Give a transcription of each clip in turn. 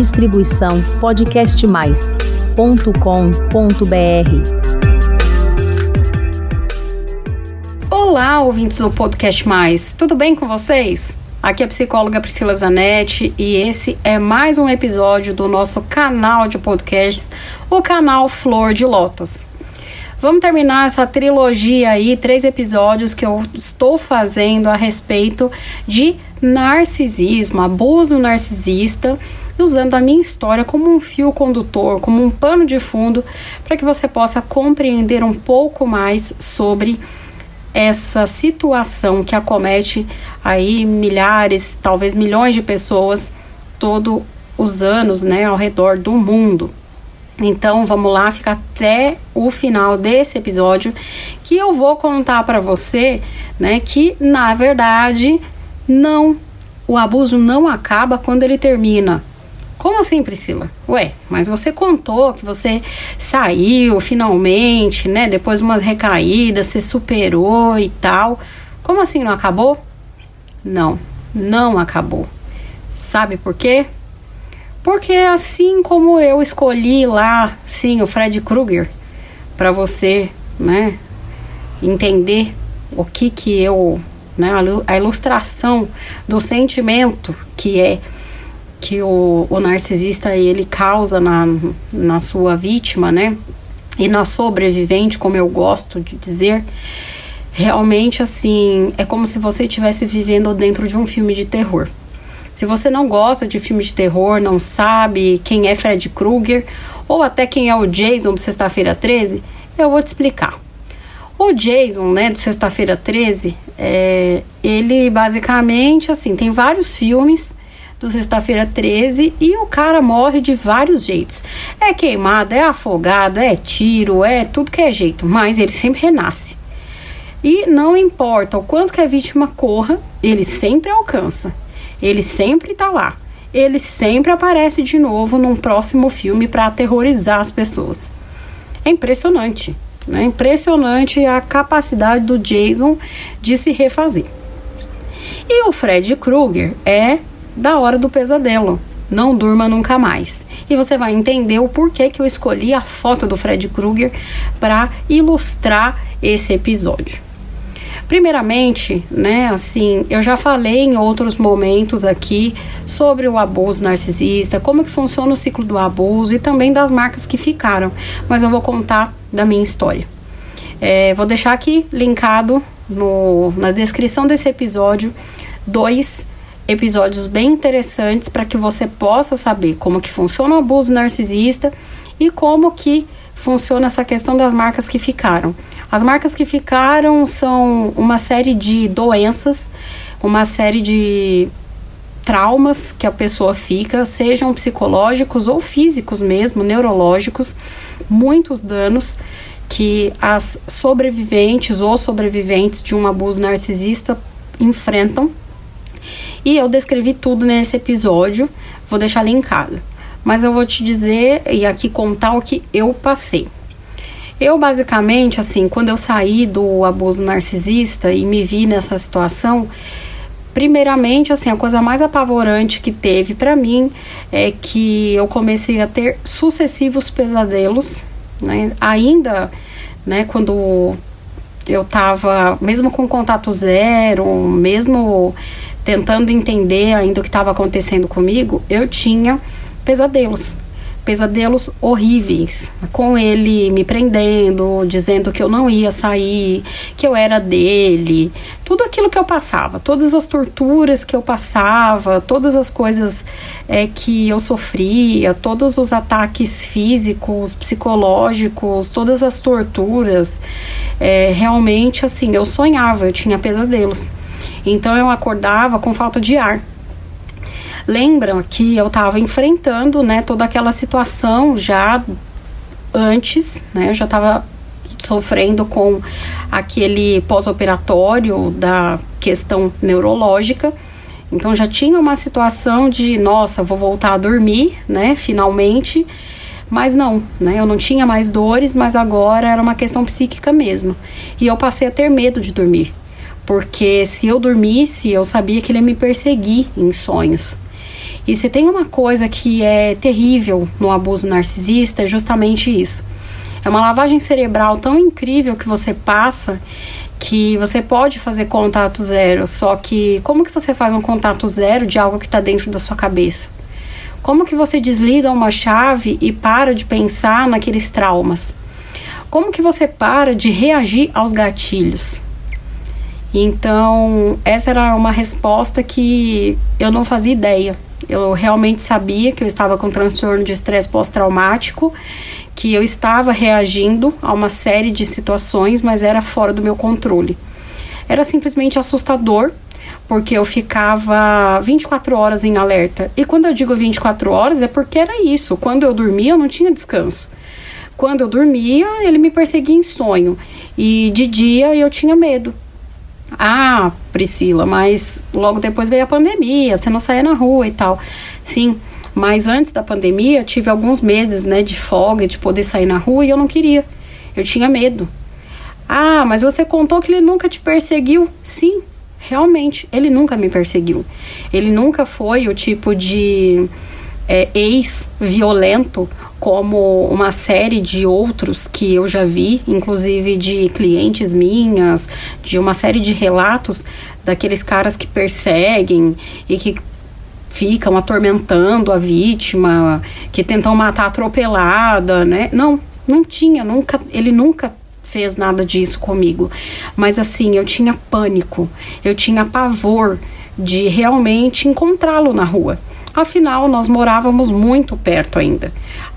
Distribuição podcastmais.com.br. Olá, ouvintes do Podcast Mais. Tudo bem com vocês? Aqui é a psicóloga Priscila Zanetti e esse é mais um episódio do nosso canal de podcasts, o canal Flor de Lótus. Vamos terminar essa trilogia aí, três episódios que eu estou fazendo a respeito de narcisismo, abuso narcisista, usando a minha história como um fio condutor, como um pano de fundo, para que você possa compreender um pouco mais sobre essa situação que acomete aí milhares, talvez milhões de pessoas todos os anos, né, ao redor do mundo. Então vamos lá, fica até o final desse episódio que eu vou contar para você, né, que na verdade não o abuso não acaba quando ele termina. Como assim, Priscila? Ué, mas você contou que você saiu finalmente, né? Depois de umas recaídas, você superou e tal. Como assim não acabou? Não, não acabou. Sabe por quê? Porque assim como eu escolhi lá, sim, o Fred Krueger, para você, né, entender o que que eu, né, a ilustração do sentimento que é que o, o narcisista ele causa na, na sua vítima, né, e na sobrevivente, como eu gosto de dizer, realmente assim, é como se você estivesse vivendo dentro de um filme de terror. Se você não gosta de filmes de terror, não sabe quem é Fred Krueger ou até quem é o Jason de Sexta-feira 13, eu vou te explicar. O Jason, né, do Sexta-feira 13, é, ele basicamente, assim, tem vários filmes do Sexta-feira 13 e o cara morre de vários jeitos. É queimado, é afogado, é tiro, é tudo que é jeito, mas ele sempre renasce. E não importa o quanto que a vítima corra, ele sempre alcança. Ele sempre tá lá. Ele sempre aparece de novo num próximo filme para aterrorizar as pessoas. É impressionante, né? Impressionante a capacidade do Jason de se refazer. E o Fred Krueger é da hora do pesadelo. Não durma nunca mais. E você vai entender o porquê que eu escolhi a foto do Fred Krueger para ilustrar esse episódio. Primeiramente, né, assim, eu já falei em outros momentos aqui sobre o abuso narcisista, como que funciona o ciclo do abuso e também das marcas que ficaram, mas eu vou contar da minha história. É, vou deixar aqui linkado no, na descrição desse episódio dois episódios bem interessantes para que você possa saber como que funciona o abuso narcisista e como que funciona essa questão das marcas que ficaram. As marcas que ficaram são uma série de doenças, uma série de traumas que a pessoa fica, sejam psicológicos ou físicos mesmo, neurológicos, muitos danos que as sobreviventes ou sobreviventes de um abuso narcisista enfrentam. E eu descrevi tudo nesse episódio, vou deixar linkado. Mas eu vou te dizer e aqui contar o que eu passei. Eu basicamente, assim, quando eu saí do abuso narcisista e me vi nessa situação, primeiramente, assim, a coisa mais apavorante que teve para mim é que eu comecei a ter sucessivos pesadelos, né? Ainda, né, quando eu tava, mesmo com contato zero, mesmo tentando entender ainda o que estava acontecendo comigo, eu tinha pesadelos. Pesadelos horríveis, com ele me prendendo, dizendo que eu não ia sair, que eu era dele, tudo aquilo que eu passava, todas as torturas que eu passava, todas as coisas é, que eu sofria, todos os ataques físicos, psicológicos, todas as torturas, é, realmente assim, eu sonhava, eu tinha pesadelos. Então eu acordava com falta de ar lembram que eu estava enfrentando, né, toda aquela situação já antes, né, eu já estava sofrendo com aquele pós-operatório da questão neurológica. Então já tinha uma situação de, nossa, vou voltar a dormir, né, finalmente. Mas não, né? Eu não tinha mais dores, mas agora era uma questão psíquica mesmo. E eu passei a ter medo de dormir. Porque se eu dormisse, eu sabia que ele ia me perseguir em sonhos. E se tem uma coisa que é terrível no abuso narcisista, é justamente isso. É uma lavagem cerebral tão incrível que você passa que você pode fazer contato zero, só que como que você faz um contato zero de algo que está dentro da sua cabeça? Como que você desliga uma chave e para de pensar naqueles traumas? Como que você para de reagir aos gatilhos? Então, essa era uma resposta que eu não fazia ideia. Eu realmente sabia que eu estava com transtorno de estresse pós-traumático, que eu estava reagindo a uma série de situações, mas era fora do meu controle. Era simplesmente assustador, porque eu ficava 24 horas em alerta. E quando eu digo 24 horas, é porque era isso. Quando eu dormia, eu não tinha descanso. Quando eu dormia, ele me perseguia em sonho. E de dia eu tinha medo. Ah, Priscila, mas logo depois veio a pandemia, você não saía na rua e tal. Sim, mas antes da pandemia, tive alguns meses, né, de folga, de poder sair na rua e eu não queria. Eu tinha medo. Ah, mas você contou que ele nunca te perseguiu? Sim, realmente, ele nunca me perseguiu. Ele nunca foi o tipo de é, ex-violento como uma série de outros que eu já vi, inclusive de clientes minhas, de uma série de relatos daqueles caras que perseguem e que ficam atormentando a vítima, que tentam matar atropelada, né? Não, não tinha, nunca, ele nunca fez nada disso comigo. Mas assim, eu tinha pânico, eu tinha pavor de realmente encontrá-lo na rua. Afinal, nós morávamos muito perto ainda.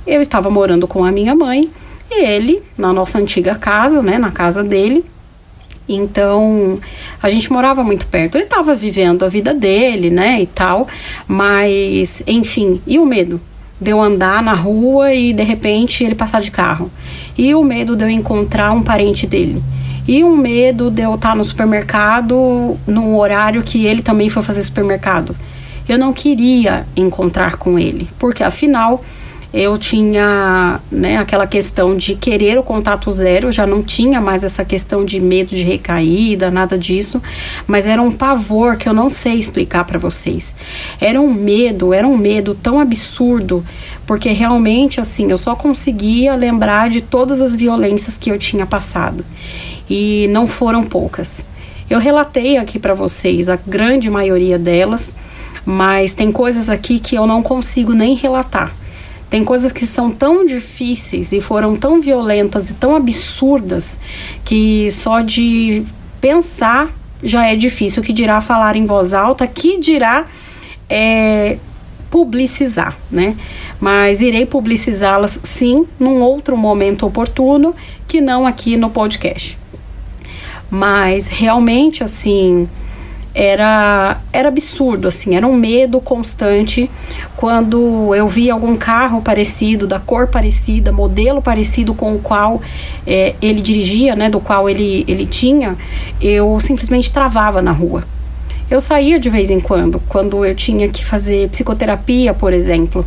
Eu estava morando com a minha mãe e ele na nossa antiga casa, né, na casa dele. Então, a gente morava muito perto. Ele estava vivendo a vida dele, né, e tal, mas enfim, e o medo? de eu andar na rua e de repente ele passar de carro. E o medo de eu encontrar um parente dele. E um medo de eu estar no supermercado num horário que ele também foi fazer supermercado eu não queria encontrar com ele, porque afinal eu tinha né, aquela questão de querer o contato zero, já não tinha mais essa questão de medo de recaída, nada disso, mas era um pavor que eu não sei explicar para vocês. Era um medo, era um medo tão absurdo, porque realmente assim, eu só conseguia lembrar de todas as violências que eu tinha passado. E não foram poucas. Eu relatei aqui para vocês a grande maioria delas mas tem coisas aqui que eu não consigo nem relatar. Tem coisas que são tão difíceis e foram tão violentas e tão absurdas que só de pensar já é difícil. Que dirá falar em voz alta, que dirá é, publicizar, né? Mas irei publicizá-las sim num outro momento oportuno que não aqui no podcast. Mas realmente assim era, era absurdo, assim, era um medo constante quando eu via algum carro parecido, da cor parecida, modelo parecido com o qual é, ele dirigia, né, do qual ele, ele tinha, eu simplesmente travava na rua. Eu saía de vez em quando, quando eu tinha que fazer psicoterapia, por exemplo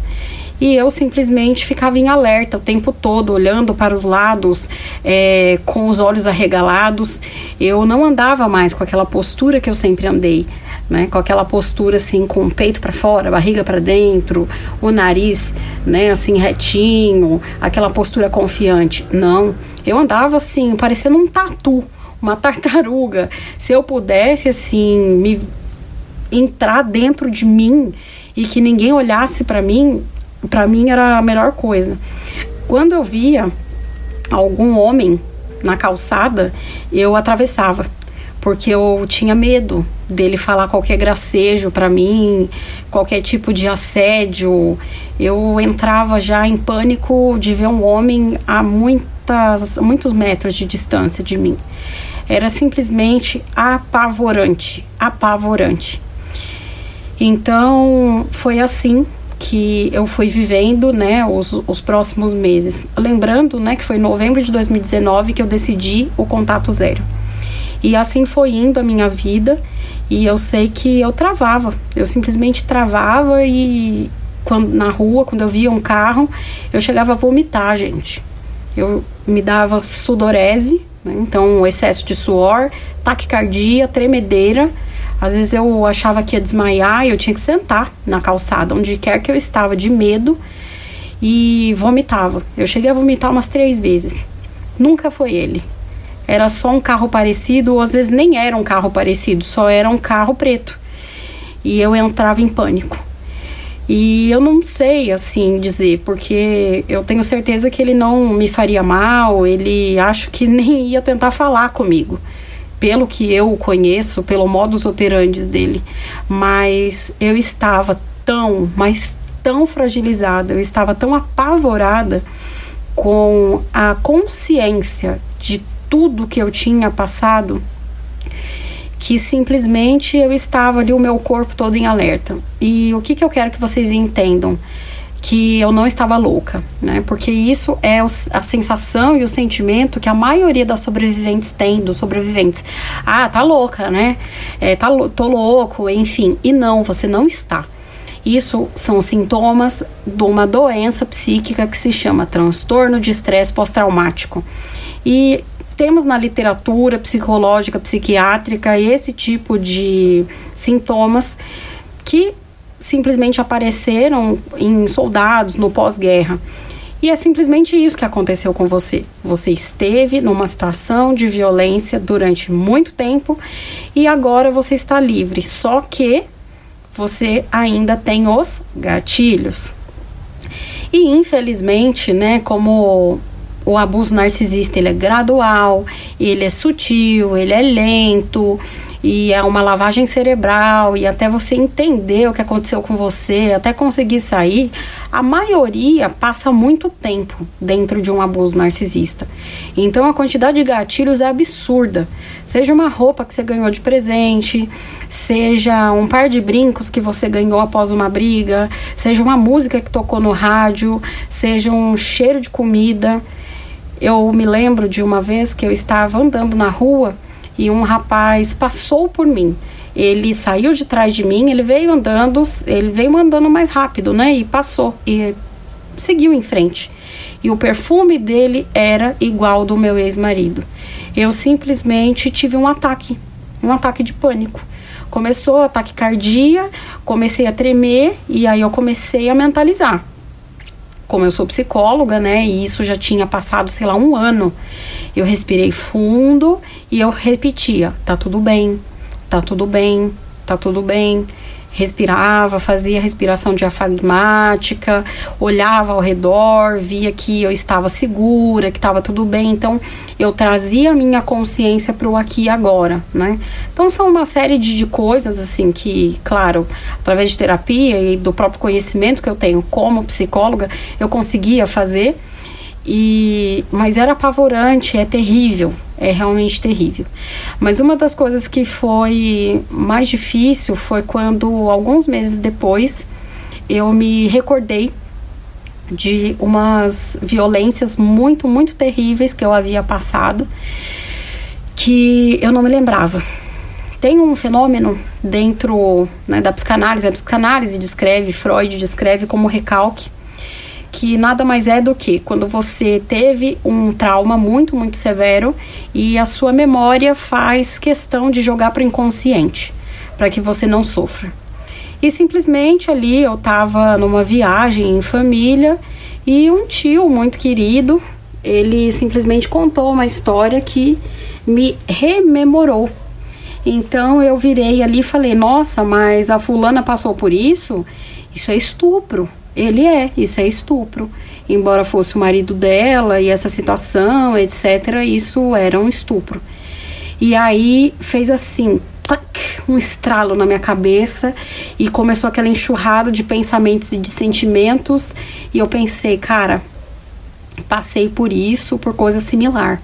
e eu simplesmente ficava em alerta o tempo todo, olhando para os lados, é, com os olhos arregalados. Eu não andava mais com aquela postura que eu sempre andei. Né, com aquela postura assim, com o peito para fora, barriga para dentro, o nariz, né, assim retinho, aquela postura confiante. Não, eu andava assim, parecendo um tatu, uma tartaruga. Se eu pudesse assim me entrar dentro de mim e que ninguém olhasse para mim, para mim era a melhor coisa. Quando eu via algum homem na calçada, eu atravessava, porque eu tinha medo dele falar qualquer gracejo para mim, qualquer tipo de assédio. Eu entrava já em pânico de ver um homem a muitas, muitos metros de distância de mim. Era simplesmente apavorante, apavorante. Então, foi assim que eu fui vivendo, né, os, os próximos meses. Lembrando, né, que foi em novembro de 2019 que eu decidi o contato zero. E assim foi indo a minha vida e eu sei que eu travava. Eu simplesmente travava e quando na rua, quando eu via um carro, eu chegava a vomitar, gente. Eu me dava sudorese, né, então excesso de suor, taquicardia, tremedeira Às vezes eu achava que ia desmaiar e eu tinha que sentar na calçada, onde quer que eu estava, de medo, e vomitava. Eu cheguei a vomitar umas três vezes. Nunca foi ele. Era só um carro parecido, ou às vezes nem era um carro parecido, só era um carro preto. E eu entrava em pânico. E eu não sei assim dizer, porque eu tenho certeza que ele não me faria mal, ele acho que nem ia tentar falar comigo pelo que eu conheço, pelo modus operandi dele, mas eu estava tão, mas tão fragilizada, eu estava tão apavorada com a consciência de tudo que eu tinha passado que simplesmente eu estava ali o meu corpo todo em alerta. E o que, que eu quero que vocês entendam? Que eu não estava louca, né? Porque isso é a sensação e o sentimento que a maioria das sobreviventes tem, dos sobreviventes. Ah, tá louca, né? É, tá, tô louco, enfim. E não, você não está. Isso são sintomas de uma doença psíquica que se chama transtorno de estresse pós-traumático. E temos na literatura psicológica, psiquiátrica, esse tipo de sintomas que simplesmente apareceram em soldados no pós-guerra. E é simplesmente isso que aconteceu com você. Você esteve numa situação de violência durante muito tempo e agora você está livre. Só que você ainda tem os gatilhos. E infelizmente, né, como o abuso narcisista ele é gradual, ele é sutil, ele é lento, e é uma lavagem cerebral e até você entender o que aconteceu com você, até conseguir sair, a maioria passa muito tempo dentro de um abuso narcisista. Então a quantidade de gatilhos é absurda. Seja uma roupa que você ganhou de presente, seja um par de brincos que você ganhou após uma briga, seja uma música que tocou no rádio, seja um cheiro de comida. Eu me lembro de uma vez que eu estava andando na rua e um rapaz passou por mim. Ele saiu de trás de mim, ele veio andando, ele veio andando mais rápido, né? E passou e seguiu em frente. E o perfume dele era igual do meu ex-marido. Eu simplesmente tive um ataque, um ataque de pânico. Começou ataque cardíaco, comecei a tremer e aí eu comecei a mentalizar como eu sou psicóloga, né, e isso já tinha passado, sei lá, um ano, eu respirei fundo e eu repetia: tá tudo bem, tá tudo bem, tá tudo bem respirava, fazia respiração diafragmática, olhava ao redor, via que eu estava segura, que estava tudo bem. Então, eu trazia a minha consciência para o aqui e agora, né? Então, são uma série de, de coisas, assim, que, claro, através de terapia e do próprio conhecimento que eu tenho como psicóloga, eu conseguia fazer. E, mas era apavorante, é terrível, é realmente terrível. Mas uma das coisas que foi mais difícil foi quando, alguns meses depois, eu me recordei de umas violências muito, muito terríveis que eu havia passado, que eu não me lembrava. Tem um fenômeno dentro né, da psicanálise, a psicanálise descreve, Freud descreve como recalque, que nada mais é do que quando você teve um trauma muito, muito severo e a sua memória faz questão de jogar para o inconsciente, para que você não sofra. E simplesmente ali eu estava numa viagem em família e um tio muito querido, ele simplesmente contou uma história que me rememorou. Então eu virei ali e falei: Nossa, mas a fulana passou por isso? Isso é estupro. Ele é, isso é estupro. Embora fosse o marido dela e essa situação, etc., isso era um estupro. E aí fez assim, um estralo na minha cabeça e começou aquela enxurrada de pensamentos e de sentimentos. E eu pensei, cara, passei por isso, por coisa similar.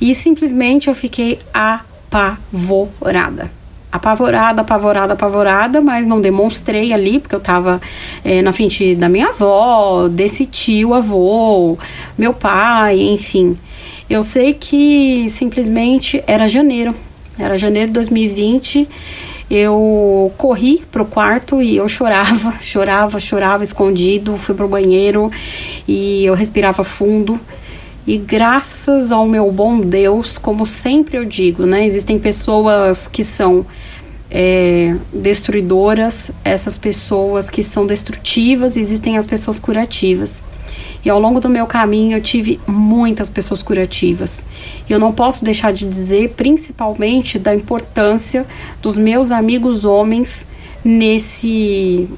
E simplesmente eu fiquei apavorada apavorada, apavorada, apavorada, mas não demonstrei ali, porque eu tava é, na frente da minha avó, desse tio, avô, meu pai, enfim. Eu sei que simplesmente era janeiro, era janeiro de 2020. Eu corri pro quarto e eu chorava, chorava, chorava escondido, fui pro banheiro e eu respirava fundo. E graças ao meu bom Deus, como sempre eu digo, né? Existem pessoas que são é, destruidoras, essas pessoas que são destrutivas, existem as pessoas curativas. E ao longo do meu caminho eu tive muitas pessoas curativas. E eu não posso deixar de dizer, principalmente, da importância dos meus amigos homens nesse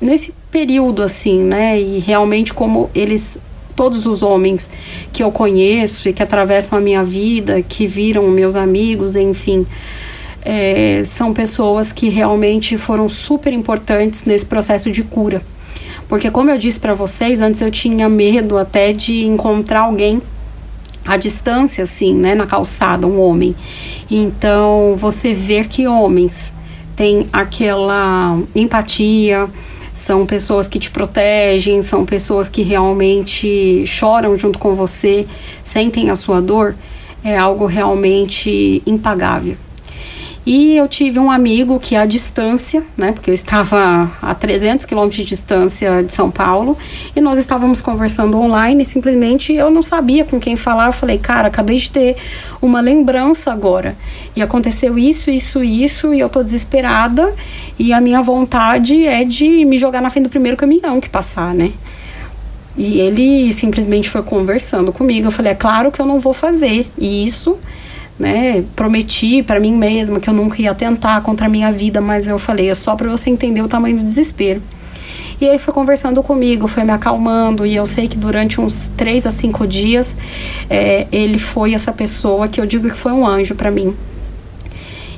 nesse período assim, né? E realmente como eles todos os homens que eu conheço e que atravessam a minha vida, que viram meus amigos, enfim, é, são pessoas que realmente foram super importantes nesse processo de cura. Porque, como eu disse para vocês, antes eu tinha medo até de encontrar alguém à distância, assim, né, na calçada, um homem. Então, você ver que homens têm aquela empatia, são pessoas que te protegem, são pessoas que realmente choram junto com você, sentem a sua dor, é algo realmente impagável. E eu tive um amigo que à distância, né, porque eu estava a 300 quilômetros de distância de São Paulo, e nós estávamos conversando online, e simplesmente eu não sabia com quem falar. Eu falei, cara, acabei de ter uma lembrança agora. E aconteceu isso, isso, isso, e eu tô desesperada, e a minha vontade é de me jogar na frente do primeiro caminhão que passar, né? E ele simplesmente foi conversando comigo. Eu falei, é claro que eu não vou fazer isso né? Prometi para mim mesma que eu nunca ia tentar contra a minha vida, mas eu falei, é só para você entender o tamanho do desespero. E ele foi conversando comigo, foi me acalmando, e eu sei que durante uns três a cinco dias é, ele foi essa pessoa que eu digo que foi um anjo para mim.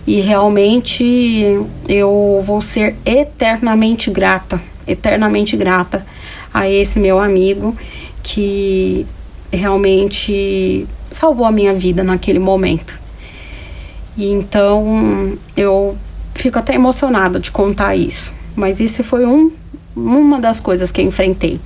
E realmente eu vou ser eternamente grata, eternamente grata a esse meu amigo que realmente salvou a minha vida naquele momento. E então eu fico até emocionada de contar isso. Mas isso foi um, uma das coisas que eu enfrentei.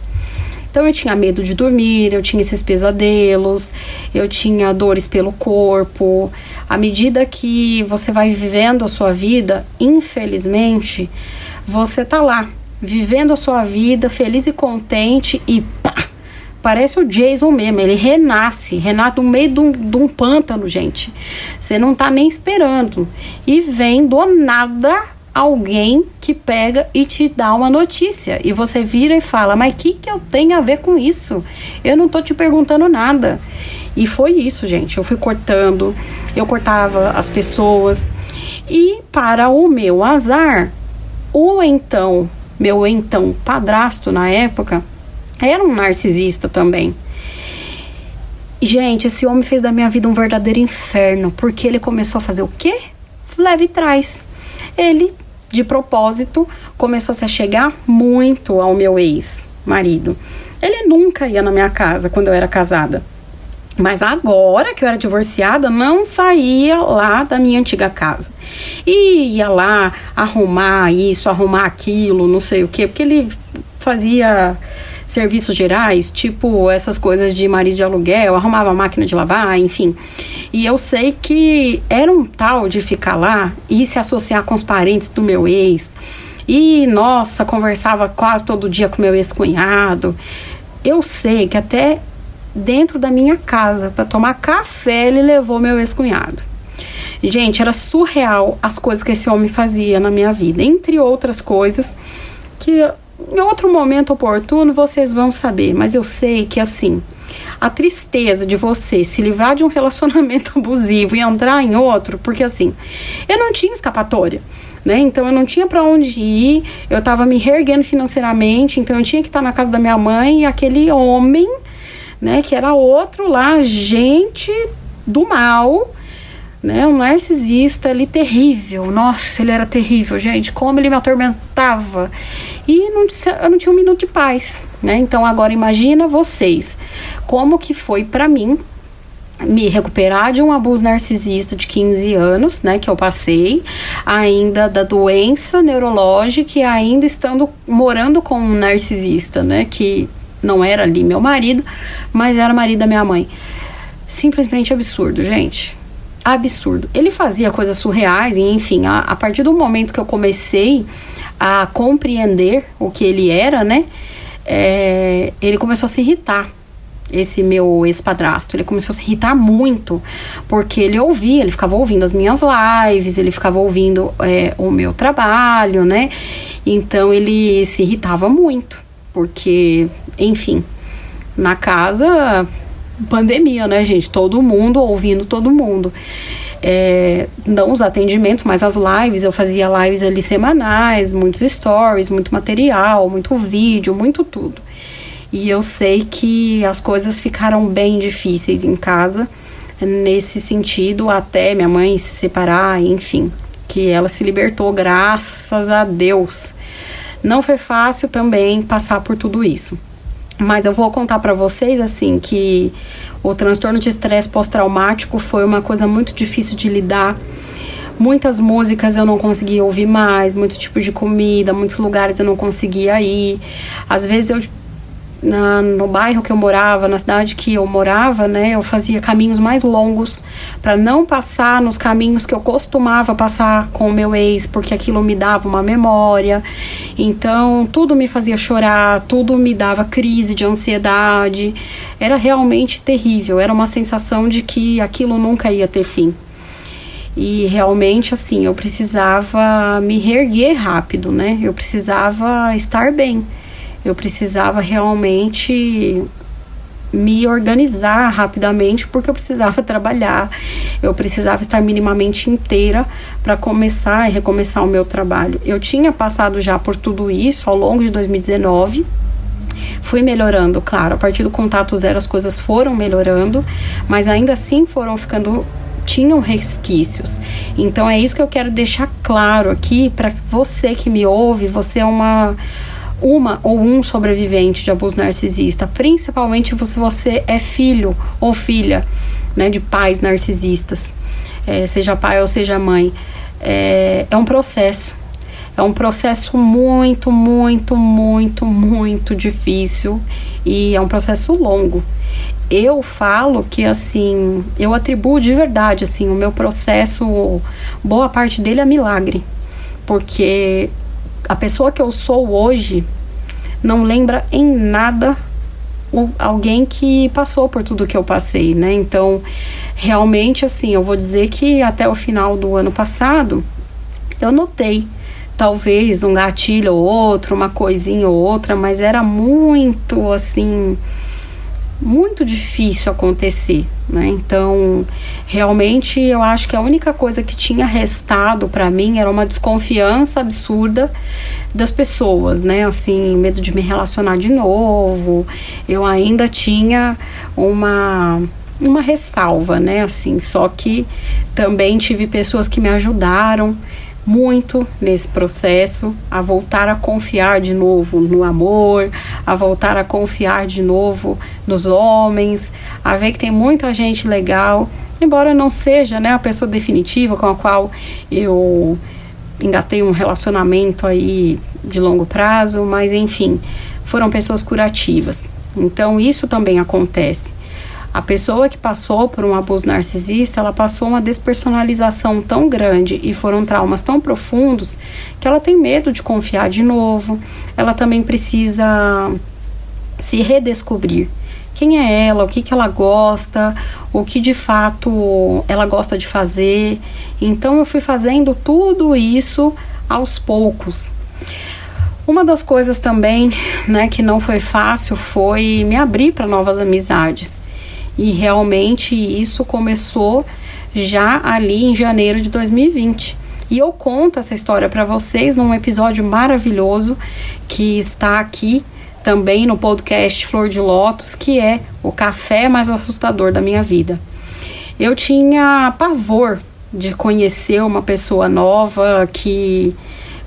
Então eu tinha medo de dormir, eu tinha esses pesadelos, eu tinha dores pelo corpo. À medida que você vai vivendo a sua vida, infelizmente, você tá lá, vivendo a sua vida, feliz e contente e parece o Jason mesmo, ele renasce, renasce no meio de um, de um pântano, gente. Você não tá nem esperando. E vem do nada alguém que pega e te dá uma notícia. E você vira e fala, mas o que, que eu tenho a ver com isso? Eu não tô te perguntando nada. E foi isso, gente. Eu fui cortando, eu cortava as pessoas. E para o meu azar, o então, meu então padrasto na época, era um narcisista também. Gente, esse homem fez da minha vida um verdadeiro inferno, porque ele começou a fazer o quê? Leve trás. Ele, de propósito, começou a se chegar muito ao meu ex-marido. Ele nunca ia na minha casa quando eu era casada. Mas agora que eu era divorciada, não saía lá da minha antiga casa. E ia lá arrumar isso, arrumar aquilo, não sei o quê, porque ele fazia serviços gerais, tipo essas coisas de marido de aluguel, arrumava máquina de lavar, enfim. E eu sei que era um tal de ficar lá e se associar com os parentes do meu ex. E nossa, conversava quase todo dia com meu ex-cunhado. Eu sei que até dentro da minha casa para tomar café ele levou meu ex-cunhado. Gente, era surreal as coisas que esse homem fazia na minha vida, entre outras coisas que em outro momento oportuno vocês vão saber, mas eu sei que assim, a tristeza de você se livrar de um relacionamento abusivo e entrar em outro, porque assim, eu não tinha escapatória. Né? Então eu não tinha para onde ir, eu estava me reerguendo financeiramente, então eu tinha que estar na casa da minha mãe e aquele homem, né, que era outro lá, gente do mal, né? Um narcisista ali terrível. Nossa, ele era terrível, gente. Como ele me atormentava. E não, eu não tinha um minuto de paz, né? Então agora imagina vocês como que foi para mim me recuperar de um abuso narcisista de 15 anos, né, que eu passei, ainda da doença neurológica e ainda estando morando com um narcisista, né, que não era ali meu marido, mas era marido da minha mãe. Simplesmente absurdo, gente absurdo. Ele fazia coisas surreais, e enfim, a, a partir do momento que eu comecei a compreender o que ele era, né? É, ele começou a se irritar. esse meu ex-padrasto. Ele começou a se irritar muito, porque ele ouvia, ele ficava ouvindo as minhas lives, ele ficava ouvindo é, o meu trabalho, né? Então ele se irritava muito, porque, enfim, na casa, pandemia, né, gente? Todo mundo ouvindo todo mundo. É, não os atendimentos, mas as lives. Eu fazia lives ali semanais, muitos stories, muito material, muito vídeo, muito tudo. E eu sei que as coisas ficaram bem difíceis em casa, nesse sentido, até minha mãe se separar, enfim, que ela se libertou, graças a Deus. Não foi fácil também passar por tudo isso. Mas eu vou contar para vocês assim que o transtorno de estresse pós-traumático foi uma coisa muito difícil de lidar. Muitas músicas eu não conseguia ouvir mais, muitos tipos de comida, muitos lugares eu não conseguia ir. Às vezes eu na, no bairro que eu morava, na cidade que eu morava, né, eu fazia caminhos mais longos para não passar nos caminhos que eu costumava passar com o meu ex, porque aquilo me dava uma memória. Então, tudo me fazia chorar, tudo me dava crise de ansiedade. Era realmente terrível, era uma sensação de que aquilo nunca ia ter fim. E realmente, assim, eu precisava me reerguer rápido, né? Eu precisava estar bem eu precisava realmente me organizar rapidamente porque eu precisava trabalhar, eu precisava estar minimamente inteira para começar e recomeçar o meu trabalho. Eu tinha passado já por tudo isso ao longo de 2019. Fui melhorando, claro, a partir do contato zero as coisas foram melhorando, mas ainda assim foram ficando tinham resquícios. Então é isso que eu quero deixar claro aqui para você que me ouve, você é uma uma ou um sobrevivente de abuso narcisista, principalmente se você é filho ou filha né, de pais narcisistas, é, seja pai ou seja mãe. É, é um processo. É um processo muito, muito, muito, muito difícil e é um processo longo. Eu falo que assim, eu atribuo de verdade assim o meu processo, boa parte dele é milagre, porque a pessoa que eu sou hoje não lembra em nada o, alguém que passou por tudo que eu passei, né? Então, realmente, assim, eu vou dizer que até o final do ano passado, eu notei talvez um gatilho ou outro, uma coisinha ou outra, mas era muito assim muito difícil acontecer, né? Então, realmente eu acho que a única coisa que tinha restado para mim era uma desconfiança absurda das pessoas, né? Assim, medo de me relacionar de novo. Eu ainda tinha uma uma ressalva, né? Assim, só que também tive pessoas que me ajudaram muito nesse processo a voltar a confiar de novo no amor, a voltar a confiar de novo nos homens, a ver que tem muita gente legal, embora não seja, né, a pessoa definitiva com a qual eu engatei um relacionamento aí de longo prazo, mas enfim, foram pessoas curativas. Então isso também acontece. A pessoa que passou por um abuso narcisista, ela passou uma despersonalização tão grande e foram traumas tão profundos que ela tem medo de confiar de novo. Ela também precisa se redescobrir. Quem é ela, o que, que ela gosta, o que de fato ela gosta de fazer. Então eu fui fazendo tudo isso aos poucos. Uma das coisas também, né, que não foi fácil foi me abrir para novas amizades. E realmente isso começou já ali em janeiro de 2020. E eu conto essa história para vocês num episódio maravilhoso que está aqui também no podcast Flor de Lótus, que é o café mais assustador da minha vida. Eu tinha pavor de conhecer uma pessoa nova que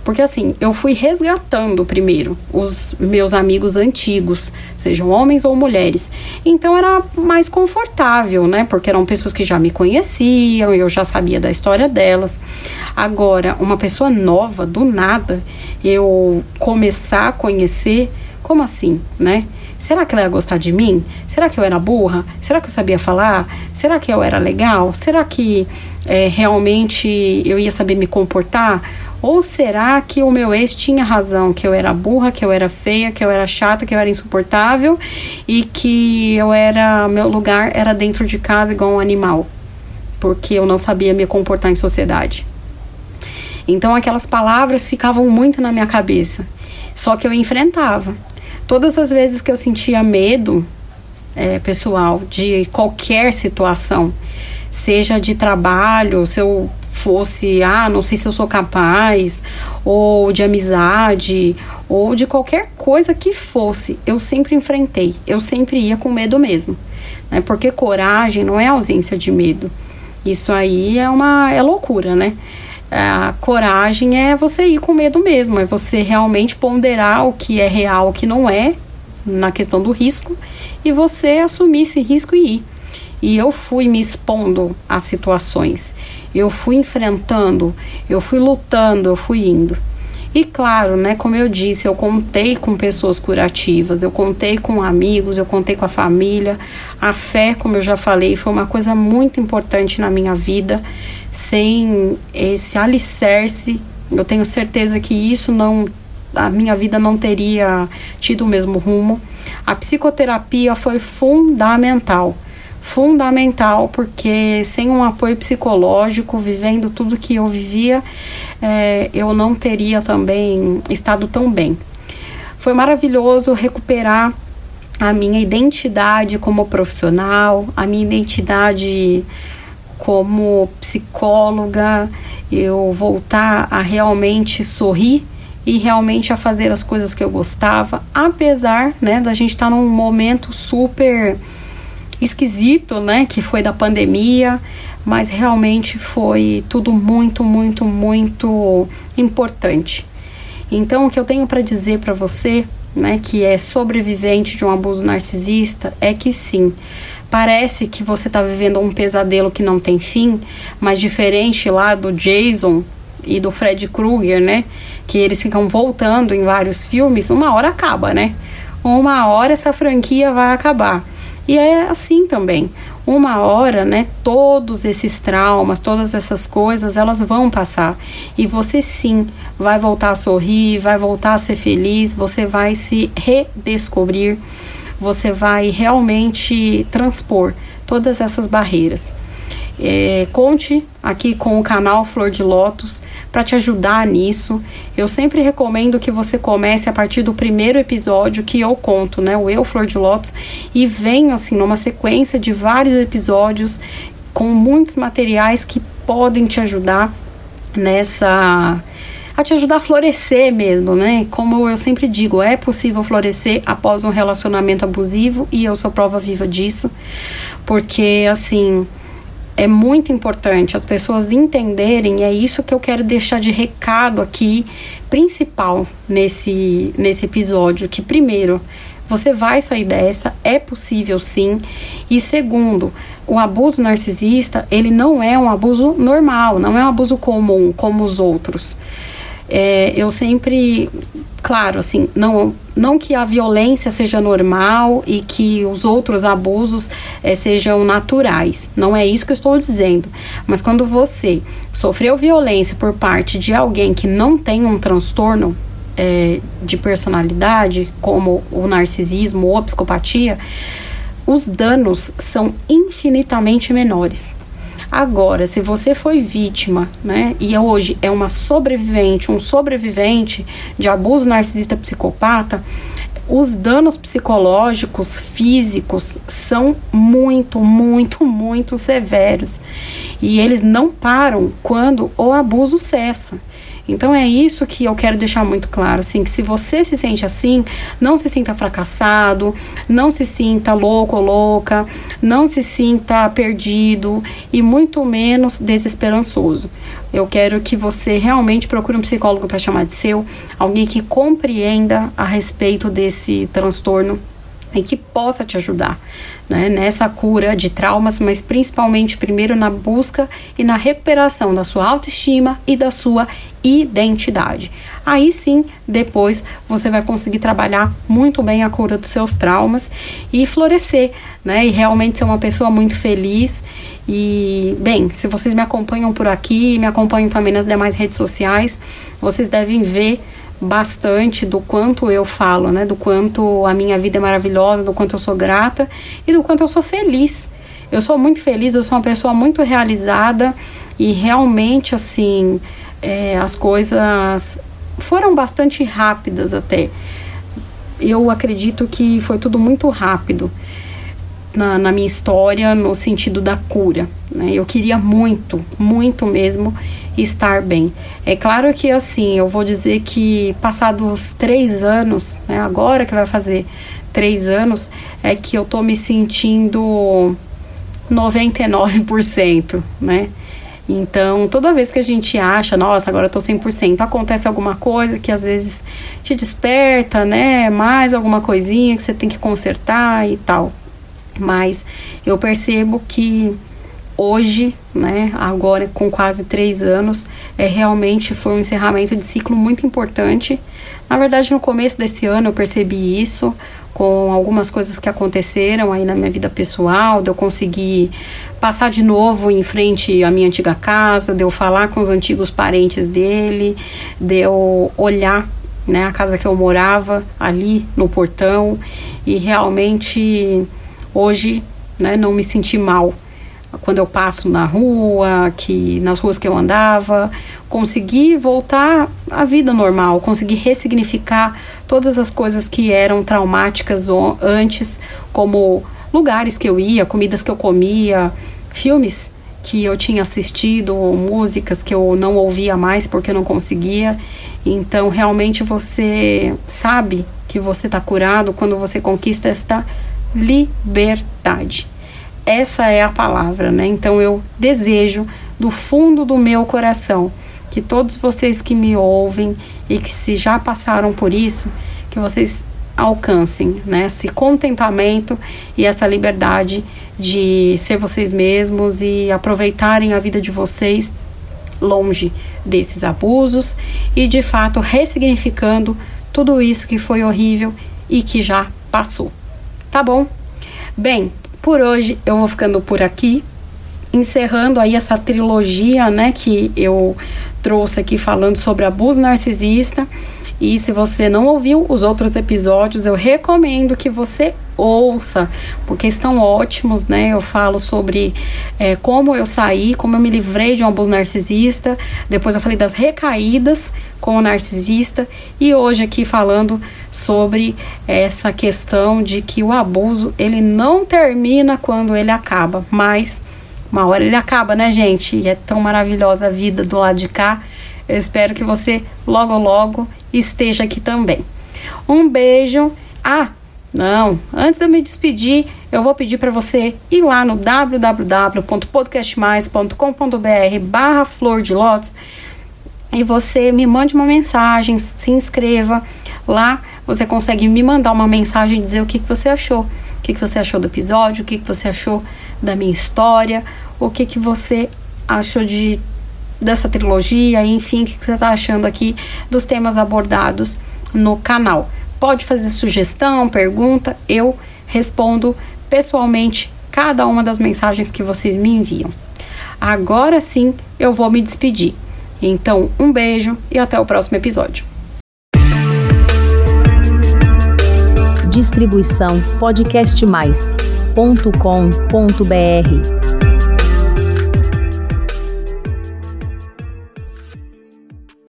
porque assim, eu fui resgatando primeiro os meus amigos antigos, sejam homens ou mulheres. Então era mais confortável, né? Porque eram pessoas que já me conheciam, eu já sabia da história delas. Agora, uma pessoa nova, do nada, eu começar a conhecer, como assim, né? Será que ela ia gostar de mim? Será que eu era burra? Será que eu sabia falar? Será que eu era legal? Será que é, realmente eu ia saber me comportar? Ou será que o meu ex tinha razão, que eu era burra, que eu era feia, que eu era chata, que eu era insuportável e que eu era meu lugar era dentro de casa igual um animal, porque eu não sabia me comportar em sociedade. Então aquelas palavras ficavam muito na minha cabeça. Só que eu enfrentava. Todas as vezes que eu sentia medo, é, pessoal, de qualquer situação, seja de trabalho, se eu fosse, ah, não sei se eu sou capaz, ou de amizade, ou de qualquer coisa que fosse, eu sempre enfrentei, eu sempre ia com medo mesmo, né? Porque coragem não é ausência de medo. Isso aí é uma é loucura, né? A coragem é você ir com medo mesmo, é você realmente ponderar o que é real, o que não é, na questão do risco, e você assumir esse risco e ir. E eu fui me expondo às situações, eu fui enfrentando, eu fui lutando, eu fui indo. E claro, né, como eu disse, eu contei com pessoas curativas, eu contei com amigos, eu contei com a família. A fé, como eu já falei, foi uma coisa muito importante na minha vida. Sem esse alicerce, eu tenho certeza que isso não a minha vida não teria tido o mesmo rumo. A psicoterapia foi fundamental fundamental, porque sem um apoio psicológico, vivendo tudo que eu vivia, é, eu não teria também estado tão bem. Foi maravilhoso recuperar a minha identidade como profissional, a minha identidade como psicóloga, eu voltar a realmente sorrir e realmente a fazer as coisas que eu gostava, apesar, né, da gente estar tá num momento super esquisito, né, que foi da pandemia, mas realmente foi tudo muito, muito, muito importante. Então, o que eu tenho para dizer para você, né, que é sobrevivente de um abuso narcisista, é que sim, parece que você está vivendo um pesadelo que não tem fim, mas diferente lá do Jason e do Fred Krueger, né, que eles ficam voltando em vários filmes, uma hora acaba, né? Uma hora essa franquia vai acabar. E é assim também. Uma hora, né, todos esses traumas, todas essas coisas, elas vão passar. E você sim vai voltar a sorrir, vai voltar a ser feliz, você vai se redescobrir, você vai realmente transpor todas essas barreiras. É, conte aqui com o canal Flor de Lótus para te ajudar nisso. Eu sempre recomendo que você comece a partir do primeiro episódio que eu conto, né? O Eu Flor de Lótus, e venha assim numa sequência de vários episódios com muitos materiais que podem te ajudar nessa a te ajudar a florescer mesmo, né? Como eu sempre digo, é possível florescer após um relacionamento abusivo e eu sou prova viva disso, porque assim, é muito importante as pessoas entenderem, e é isso que eu quero deixar de recado aqui, principal nesse, nesse episódio, que primeiro, você vai sair dessa, é possível sim. E segundo, o abuso narcisista, ele não é um abuso normal, não é um abuso comum como os outros. É, eu sempre, claro, assim, não, não que a violência seja normal e que os outros abusos é, sejam naturais, não é isso que eu estou dizendo. Mas quando você sofreu violência por parte de alguém que não tem um transtorno é, de personalidade, como o narcisismo ou a psicopatia, os danos são infinitamente menores. Agora, se você foi vítima, né, e hoje é uma sobrevivente, um sobrevivente de abuso narcisista psicopata, os danos psicológicos, físicos são muito, muito, muito severos. E eles não param quando o abuso cessa. Então é isso que eu quero deixar muito claro, assim, que se você se sente assim, não se sinta fracassado, não se sinta louco ou louca, não se sinta perdido e muito menos desesperançoso. Eu quero que você realmente procure um psicólogo para chamar de seu, alguém que compreenda a respeito desse transtorno e que possa te ajudar né, nessa cura de traumas, mas principalmente primeiro na busca e na recuperação da sua autoestima e da sua identidade. Aí sim, depois você vai conseguir trabalhar muito bem a cura dos seus traumas e florescer, né, e realmente ser uma pessoa muito feliz E, bem, se vocês me acompanham por aqui, me acompanham também nas demais redes sociais, vocês devem ver bastante do quanto eu falo, né? Do quanto a minha vida é maravilhosa, do quanto eu sou grata e do quanto eu sou feliz. Eu sou muito feliz, eu sou uma pessoa muito realizada e realmente, assim, é, as coisas foram bastante rápidas até. Eu acredito que foi tudo muito rápido na, na minha história no sentido da cura. Né? Eu queria muito, muito mesmo estar bem. É claro que assim, eu vou dizer que passados três anos, né, agora que vai fazer três anos, é que eu tô me sentindo 99%, né? Então, toda vez que a gente acha, nossa, agora eu tô 100%, acontece alguma coisa que às vezes te desperta, né? Mais alguma coisinha que você tem que consertar e tal. Mas eu percebo que hoje, né, agora com quase três anos, é realmente foi um encerramento de ciclo muito importante. Na verdade, no começo desse ano eu percebi isso com algumas coisas que aconteceram aí na minha vida pessoal, de eu conseguir passar de novo em frente à minha antiga casa, de eu falar com os antigos parentes dele, de eu olhar né, a casa que eu morava ali no portão e realmente hoje né, não me senti mal quando eu passo na rua, que nas ruas que eu andava, consegui voltar à vida normal, consegui ressignificar todas as coisas que eram traumáticas antes, como lugares que eu ia, comidas que eu comia, filmes que eu tinha assistido, músicas que eu não ouvia mais porque eu não conseguia. Então, realmente você sabe que você está curado quando você conquista esta liberdade. Essa é a palavra, né? Então eu desejo do fundo do meu coração que todos vocês que me ouvem e que se já passaram por isso, que vocês alcancem, né, esse contentamento e essa liberdade de ser vocês mesmos e aproveitarem a vida de vocês longe desses abusos e de fato ressignificando tudo isso que foi horrível e que já passou. Tá bom? Bem, por hoje eu vou ficando por aqui, encerrando aí essa trilogia, né, que eu trouxe aqui falando sobre abuso narcisista. E se você não ouviu os outros episódios, eu recomendo que você ouça, porque estão ótimos, né? Eu falo sobre é, como eu saí, como eu me livrei de um abuso narcisista. Depois eu falei das recaídas com o narcisista. E hoje aqui falando sobre essa questão de que o abuso ele não termina quando ele acaba, mas uma hora ele acaba, né, gente? E é tão maravilhosa a vida do lado de cá. Eu espero que você logo logo esteja aqui também. Um beijo. Ah, não, antes de eu me despedir, eu vou pedir para você ir lá no www.podcastmais.com.br barra flor de lótus e você me mande uma mensagem, se inscreva. Lá você consegue me mandar uma mensagem e dizer o que, que você achou. O que, que você achou do episódio, o que, que você achou da minha história, o que, que você achou de dessa trilogia, enfim, o que você está achando aqui dos temas abordados no canal. Pode fazer sugestão, pergunta, eu respondo pessoalmente cada uma das mensagens que vocês me enviam. Agora sim eu vou me despedir. Então, um beijo e até o próximo episódio. Distribuição podcastmais.com.br